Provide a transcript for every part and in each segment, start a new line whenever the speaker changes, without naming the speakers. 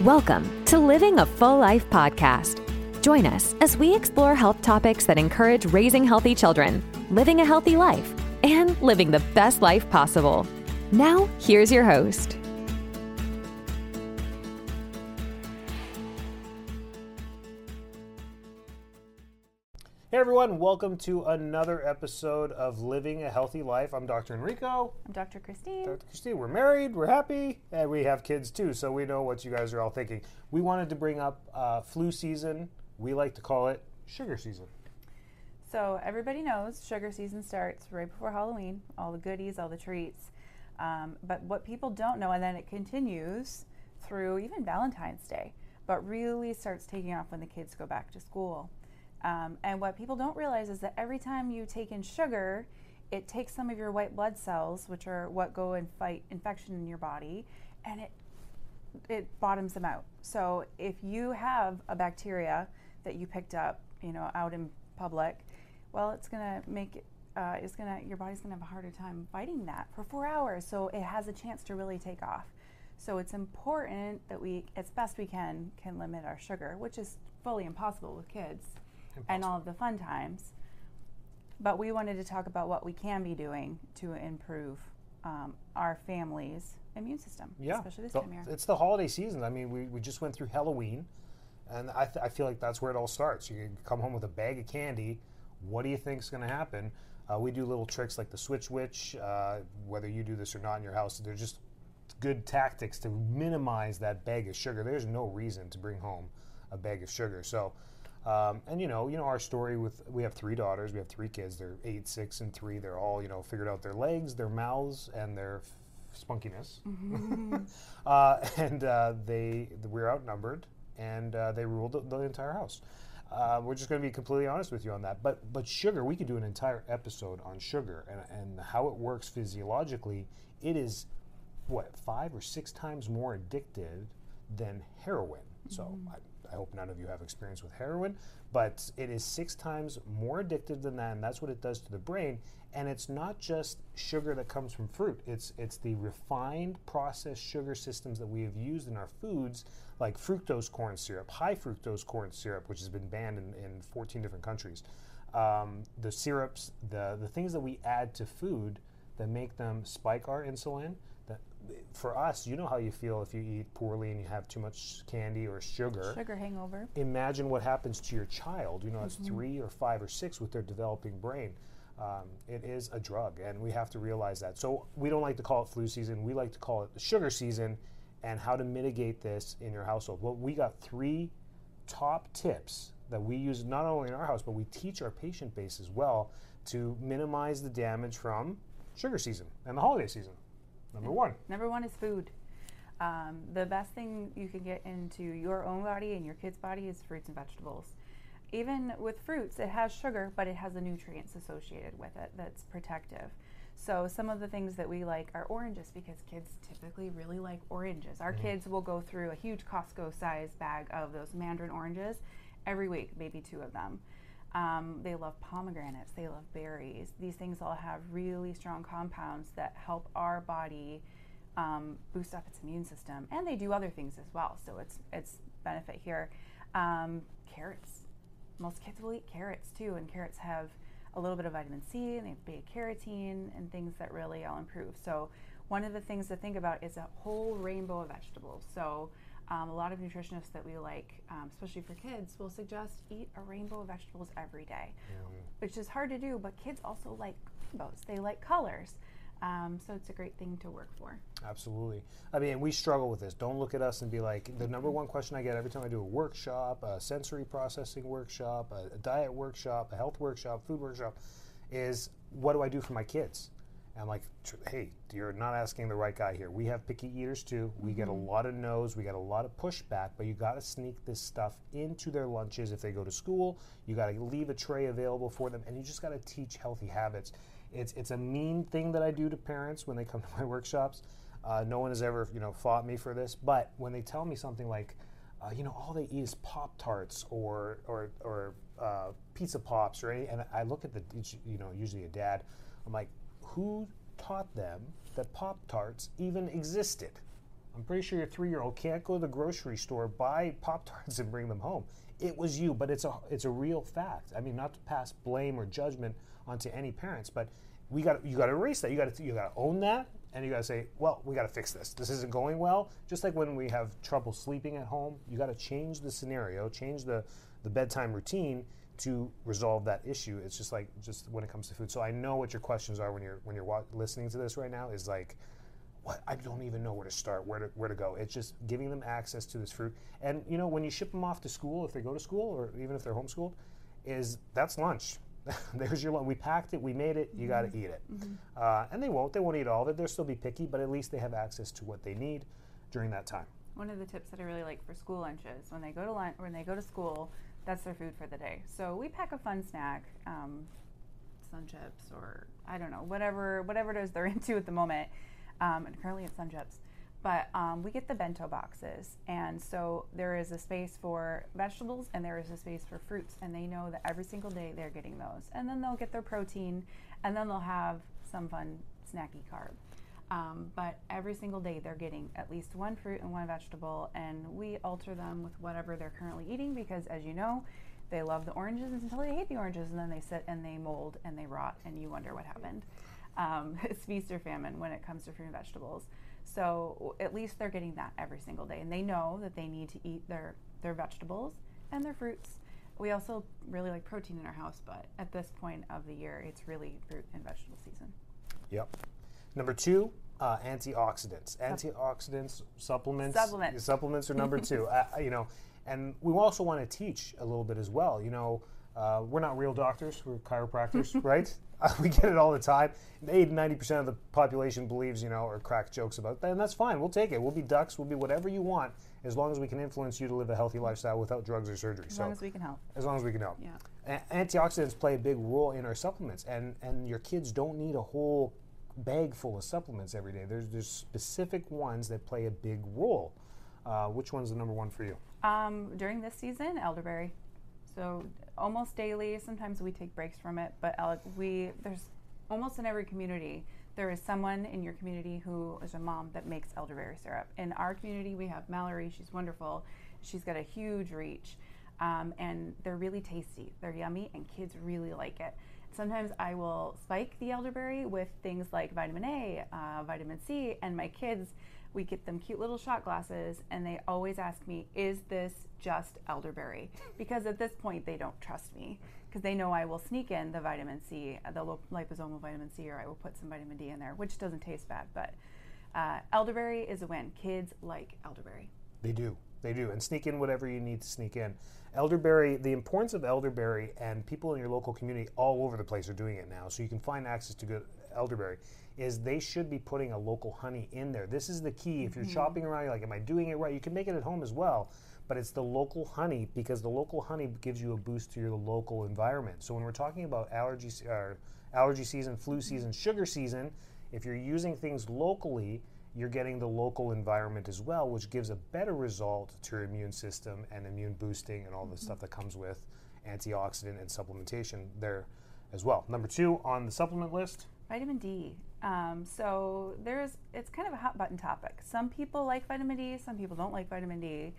Welcome to Living a Full Life podcast. Join us as we explore health topics that encourage raising healthy children, living a healthy life, and living the best life possible. Now, here's your host.
Everyone, welcome to another episode of Living a Healthy Life. I'm Dr. Enrico.
I'm Dr. Christine.
Dr. Christine, we're married, we're happy, and we have kids too, so we know what you guys are all thinking. We wanted to bring up uh, flu season. We like to call it sugar season.
So everybody knows sugar season starts right before Halloween, all the goodies, all the treats. Um, but what people don't know, and then it continues through even Valentine's Day, but really starts taking off when the kids go back to school. Um, and what people don't realize is that every time you take in sugar, it takes some of your white blood cells, which are what go and fight infection in your body, and it it bottoms them out. So if you have a bacteria that you picked up, you know, out in public, well, it's gonna make it, uh, it's gonna your body's gonna have a harder time fighting that for four hours. So it has a chance to really take off. So it's important that we, as best we can, can limit our sugar, which is fully impossible with kids and all of the fun times. But we wanted to talk about what we can be doing to improve um, our family's immune system,
Yeah,
especially this
the-
time of year.
it's the holiday season. I mean, we, we just went through Halloween, and I, th- I feel like that's where it all starts. You come home with a bag of candy. What do you think is going to happen? Uh, we do little tricks like the switch witch. Uh, whether you do this or not in your house, they're just good tactics to minimize that bag of sugar. There's no reason to bring home a bag of sugar. So, um, and you know, you know our story with we have three daughters, we have three kids. They're eight, six, and three. They're all you know figured out their legs, their mouths, and their f- spunkiness. uh, and uh, they we were outnumbered, and uh, they ruled the, the entire house. Uh, we're just going to be completely honest with you on that. But but sugar, we could do an entire episode on sugar and, and how it works physiologically. It is what five or six times more addictive than heroin. So I, I hope none of you have experience with heroin, but it is six times more addictive than that, and that's what it does to the brain. And it's not just sugar that comes from fruit; it's it's the refined processed sugar systems that we have used in our foods, like fructose corn syrup, high fructose corn syrup, which has been banned in, in 14 different countries. Um, the syrups, the the things that we add to food that make them spike our insulin. For us, you know how you feel if you eat poorly and you have too much candy or sugar.
Sugar hangover.
Imagine what happens to your child. You know, it's three or five or six with their developing brain. Um, it is a drug, and we have to realize that. So we don't like to call it flu season. We like to call it the sugar season, and how to mitigate this in your household. Well, we got three top tips that we use not only in our house, but we teach our patient base as well to minimize the damage from sugar season and the holiday season. Number one.
Number one is food. Um, the best thing you can get into your own body and your kid's body is fruits and vegetables. Even with fruits, it has sugar, but it has the nutrients associated with it that's protective. So, some of the things that we like are oranges because kids typically really like oranges. Our kids will go through a huge Costco sized bag of those mandarin oranges every week, maybe two of them. Um, they love pomegranates, they love berries. These things all have really strong compounds that help our body um, boost up its immune system, and they do other things as well. So it's it's benefit here. Um, carrots, most kids will eat carrots too, and carrots have a little bit of vitamin C and they have beta carotene and things that really all improve. So one of the things to think about is a whole rainbow of vegetables. So um, a lot of nutritionists that we like, um, especially for kids, will suggest eat a rainbow of vegetables every day, which is hard to do. But kids also like rainbows; they like colors, um, so it's a great thing to work for.
Absolutely. I mean, we struggle with this. Don't look at us and be like, the number one question I get every time I do a workshop, a sensory processing workshop, a, a diet workshop, a health workshop, food workshop, is what do I do for my kids? And I'm like, hey, you're not asking the right guy here. We have picky eaters too. We get a lot of no's, we get a lot of pushback, but you got to sneak this stuff into their lunches if they go to school. You got to leave a tray available for them, and you just got to teach healthy habits. It's, it's a mean thing that I do to parents when they come to my workshops. Uh, no one has ever, you know, fought me for this, but when they tell me something like, uh, you know, all they eat is Pop Tarts or or or uh, pizza pops any, and I look at the, you know, usually a dad. I'm like, who taught them that Pop Tarts even existed? I'm pretty sure your three year old can't go to the grocery store, buy Pop Tarts, and bring them home. It was you, but it's a it's a real fact. I mean, not to pass blame or judgment onto any parents, but we got you got to erase that. You got to you got to own that, and you got to say, well, we got to fix this. This isn't going well. Just like when we have trouble sleeping at home, you got to change the scenario, change the the bedtime routine to resolve that issue. It's just like just when it comes to food. So I know what your questions are when you're when you're wa- listening to this right now. Is like what I don't even know where to start, where to where to go. It's just giving them access to this fruit. And you know, when you ship them off to school, if they go to school or even if they're homeschooled, is that's lunch. There's your lunch. We packed it, we made it. You got to eat it. Uh, and they won't. They won't eat all of it. They'll still be picky, but at least they have access to what they need during that time.
One of the tips that I really like for school lunches when they go to lunch when they go to school, that's their food for the day. So we pack a fun snack, um, Sun Chips or I don't know whatever whatever it is they're into at the moment. Um, and currently it's Sun Chips, but um, we get the bento boxes, and so there is a space for vegetables and there is a space for fruits, and they know that every single day they're getting those, and then they'll get their protein, and then they'll have some fun snacky carb. Um, but every single day they're getting at least one fruit and one vegetable, and we alter them with whatever they're currently eating because, as you know, they love the oranges until they hate the oranges, and then they sit and they mold and they rot, and you wonder what happened. Um, it's feast or famine when it comes to fruit and vegetables. So at least they're getting that every single day, and they know that they need to eat their their vegetables and their fruits. We also really like protein in our house, but at this point of the year, it's really fruit and vegetable season.
Yep. Number two, uh, antioxidants. Antioxidants, supplements.
Supplements.
Supplements are number two. Uh, you know, and we also want to teach a little bit as well. You know, uh, we're not real doctors. We're chiropractors, right? Uh, we get it all the time. 80 90% of the population believes, you know, or crack jokes about that, and that's fine. We'll take it. We'll be ducks. We'll be whatever you want, as long as we can influence you to live a healthy lifestyle without drugs or surgery.
As
so
long as we can help.
as long as we can help.
Yeah.
A- antioxidants play a big role in our supplements, and and your kids don't need a whole bag full of supplements every day. There's there's specific ones that play a big role. Uh, which one's the number one for you?
Um, during this season, elderberry. So almost daily. Sometimes we take breaks from it, but el- we there's almost in every community there is someone in your community who is a mom that makes elderberry syrup. In our community, we have Mallory. She's wonderful. She's got a huge reach, um, and they're really tasty. They're yummy, and kids really like it. Sometimes I will spike the elderberry with things like vitamin A, uh, vitamin C, and my kids, we get them cute little shot glasses, and they always ask me, "Is this just elderberry?" Because at this point, they don't trust me because they know I will sneak in the vitamin C, uh, the liposomal vitamin C, or I will put some vitamin D in there, which doesn't taste bad. But uh, elderberry is a win. Kids like elderberry.
They do. They do. And sneak in whatever you need to sneak in. Elderberry, the importance of elderberry, and people in your local community all over the place are doing it now, so you can find access to good elderberry, is they should be putting a local honey in there. This is the key. If you're shopping around, you're like, am I doing it right? You can make it at home as well, but it's the local honey because the local honey gives you a boost to your local environment. So when we're talking about allergy, uh, allergy season, flu season, sugar season, if you're using things locally, you're getting the local environment as well, which gives a better result to your immune system and immune boosting and all the stuff that comes with antioxidant and supplementation there as well. Number two on the supplement list,
Vitamin D. Um, so there's it's kind of a hot button topic. Some people like vitamin D, some people don't like vitamin D.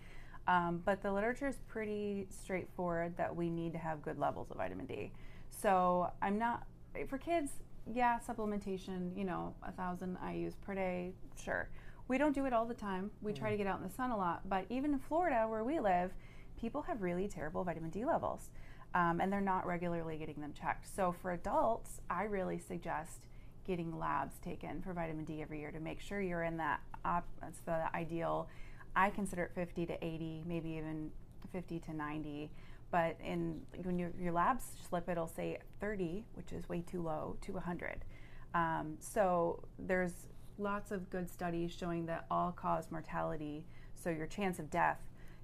Um, but the literature is pretty straightforward that we need to have good levels of vitamin D. So I'm not for kids. Yeah, supplementation. You know, a thousand IU's per day. Sure, we don't do it all the time. We try to get out in the sun a lot. But even in Florida, where we live, people have really terrible vitamin D levels, um, and they're not regularly getting them checked. So for adults, I really suggest getting labs taken for vitamin D every year to make sure you're in that. Op- that's the ideal. I consider it 50 to 80, maybe even 50 to 90. But in when your, your labs slip, it'll say 30, which is way too low, to 100. Um, so there's lots of good studies showing that all-cause mortality, so your chance of death,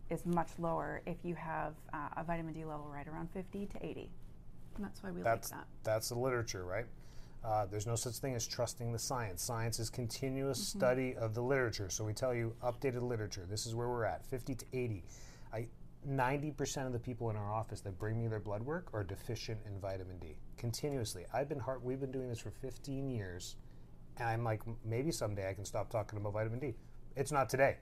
is much lower if you have uh, a vitamin D level right around 50 to 80. And that's why we
that's
like that.
that's the literature, right? Uh, there's no such thing as trusting the science. Science is continuous study of the literature. So we tell you updated literature. This is where we're at, 50 to 80. I 90% of the people in our office that bring me their blood work are deficient in vitamin D continuously. I've been hard, we've been doing this for 15 years, and I'm like, maybe someday I can stop talking about vitamin D. It's not today.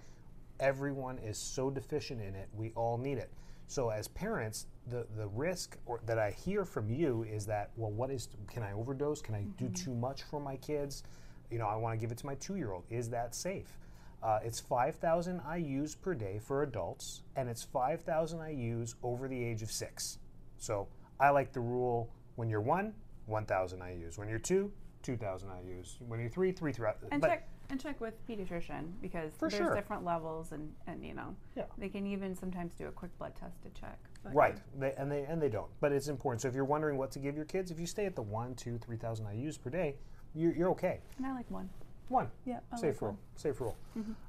Everyone is so deficient in it. We all need it. So as parents, the the risk or, that I hear from you is that well, what is can I overdose? Can I mm-hmm. do too much for my kids? You know, I want to give it to my two year old. Is that safe? Uh, it's 5,000 IU's per day for adults, and it's 5,000 IU's over the age of six. So I like the rule when you're one, 1,000 IU's. When you're two, 2,000 IU's. When you're three, 3,000.
And check and check with pediatrician because there's
sure.
different levels and, and you know
Yeah.
they can even sometimes do a quick blood test to check. But,
Right, they, and they and they don't, but it's important. So if you're wondering what to give your kids, if you stay at the one, two, three thousand IU's per day, you're, you're okay.
And I like one.
One,
Yeah.
Safe rule, safe rule.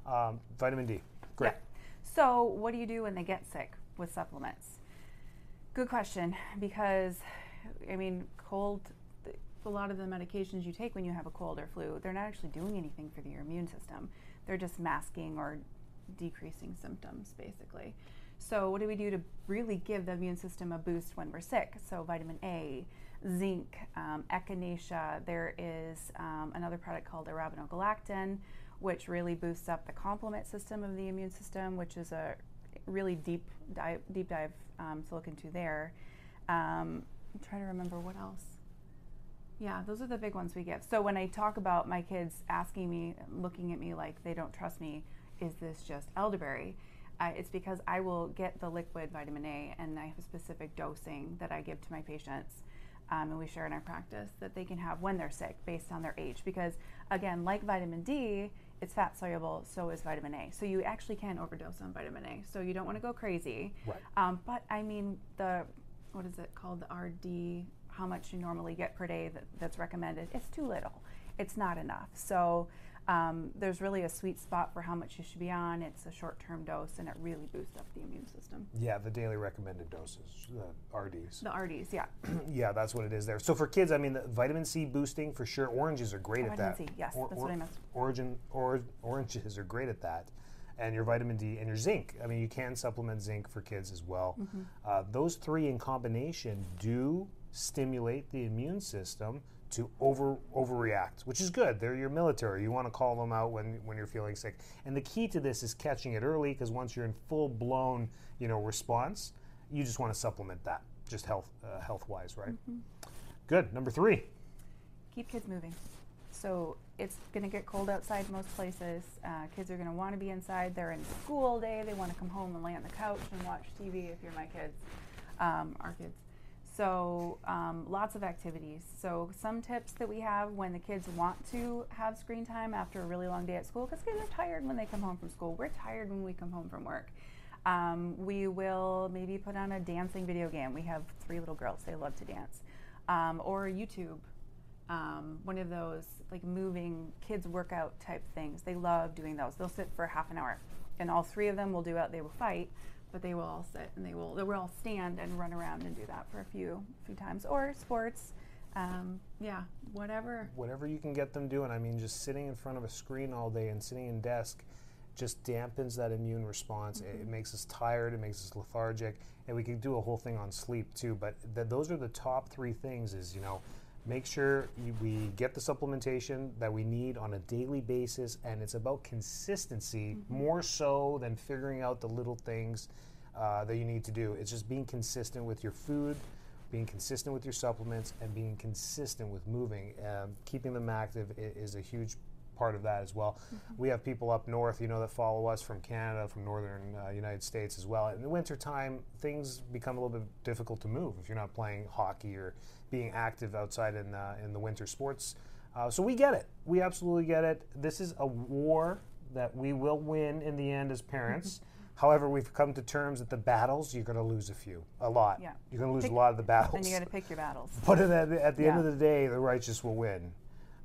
Um, vitamin D, great.
Yeah. So, what do you do when they get sick with supplements? Good question because, I mean, cold, a lot of the medications you take when you have a cold or flu, they're not actually doing anything for your immune system. They're just masking or decreasing symptoms, basically. So, what do we do to really give the immune system a boost when we're sick? So, vitamin A, zinc, um, echinacea. There is um, another product called arabinogalactan, which really boosts up the complement system of the immune system, which is a really deep dive, deep dive um, to look into there. Um, I'm trying to remember what else. Yeah, those are the big ones we give. So when I talk about my kids asking me, looking at me like they don't trust me, is this just elderberry? Uh, it's because I will get the liquid vitamin A and I have a specific dosing that I give to my patients. Um, and we share in our practice that they can have when they're sick based on their age. Because, again, like vitamin D, it's fat soluble, so is vitamin A. So you actually can overdose on vitamin A. So you don't want to go crazy.
Right.
Um, but I mean, the what is it called? The RD, how much you normally get per day that, that's recommended, it's too little. It's not enough. So um, there's really a sweet spot for how much you should be on. It's a short term dose and it really boosts up the immune system.
Yeah, the daily recommended doses, the RDs.
The RDs, yeah.
yeah, that's what it is there. So for kids, I mean, the vitamin C boosting for sure. Oranges are great
Oh,
at
vitamin
that.
C, yes, that's what I missed.
Origin, or, oranges are great at that. And your vitamin D and your zinc. I mean, you can supplement zinc for kids as well.
Mm-hmm.
Uh, those three in combination do stimulate the immune system to over overreact, which is good. They're your military. You want to call them out when when you're feeling sick. And the key to this is catching it early because once you're in full blown, you know, response, you just want to supplement that, just health uh, health wise, right?
Mm-hmm.
Good. Number three.
keep kids moving. So it's going to get cold outside most places. Uh, kids are going to want to be inside. They're in school all day. They want to come home and lay on the couch and watch TV if you're my kids, um, our kids. So um, lots of activities. So some tips that we have when the kids want to have screen time after a really long day at school, because kids are tired when they come home from school. We're tired when we come home from work. Um, we will maybe put on a dancing video game. We have three little girls; they love to dance. Um, or YouTube um, one of those like moving kids workout type things. They love doing those. They'll sit for half an hour, and all three of them will do it. They will fight, but they will all sit and they will they will all stand and run around and do that for a few few times. Or sports, um, yeah, whatever.
Whatever you can get them doing. I mean, just sitting in front of a screen all day and sitting in desk just dampens that immune response. It, it makes us tired. It makes us lethargic, and we could do a whole thing on sleep too. But th- those are the top three things. Is you know, make sure you, we get the supplementation that we need on a daily basis, and it's about consistency more so than figuring out the little things uh, that you need to do. It's just being consistent with your food. Being consistent with your supplements and being consistent with moving, um, keeping them active i- is a huge part of that as well. We have people up north, you know, that follow us from Canada, from northern uh, United States as well. In the wintertime, things become a little bit difficult to move if you're not playing hockey or being active outside in, uh, in the winter sports. Uh, so we get it. We absolutely get it. This is a war that we will win in the end as parents. However, we've come to terms that the battles, you're going to lose a few, a lot.
Yeah.
You're going to lose
Pick-
a lot of the battles.
And you got to pick your battles.
But at the, at the end of the day, the righteous will win.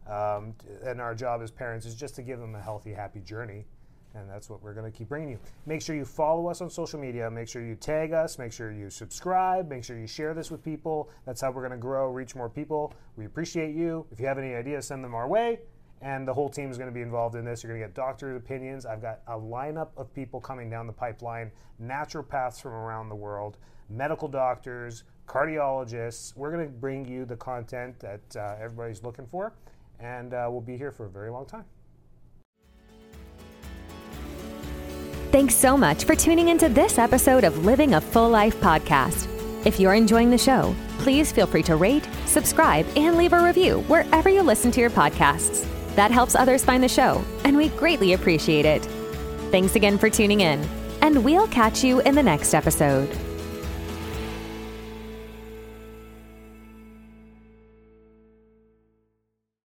Um, and our job as parents is just to give them a healthy, happy journey. And that's what we're going to keep bringing you. Make sure you follow us on social media. Make sure you tag us. Make sure you subscribe. Make sure you share this with people. That's how we're going to grow, reach more people. We appreciate you. If you have any ideas, send them our way. And the whole team is going to be involved in this. You're going to get doctored opinions. I've got a lineup of people coming down the pipeline, naturopaths from around the world, medical doctors, cardiologists. We're going to bring you the content that uh, everybody's looking for, and uh, we'll be here for a very long time.
Thanks so much for tuning into this episode of Living a Full Life podcast. If you're enjoying the show, please feel free to rate, subscribe, and leave a review wherever you listen to your podcasts. That helps others find the show, and we greatly appreciate it. Thanks again for tuning in, and we'll catch you in the next episode.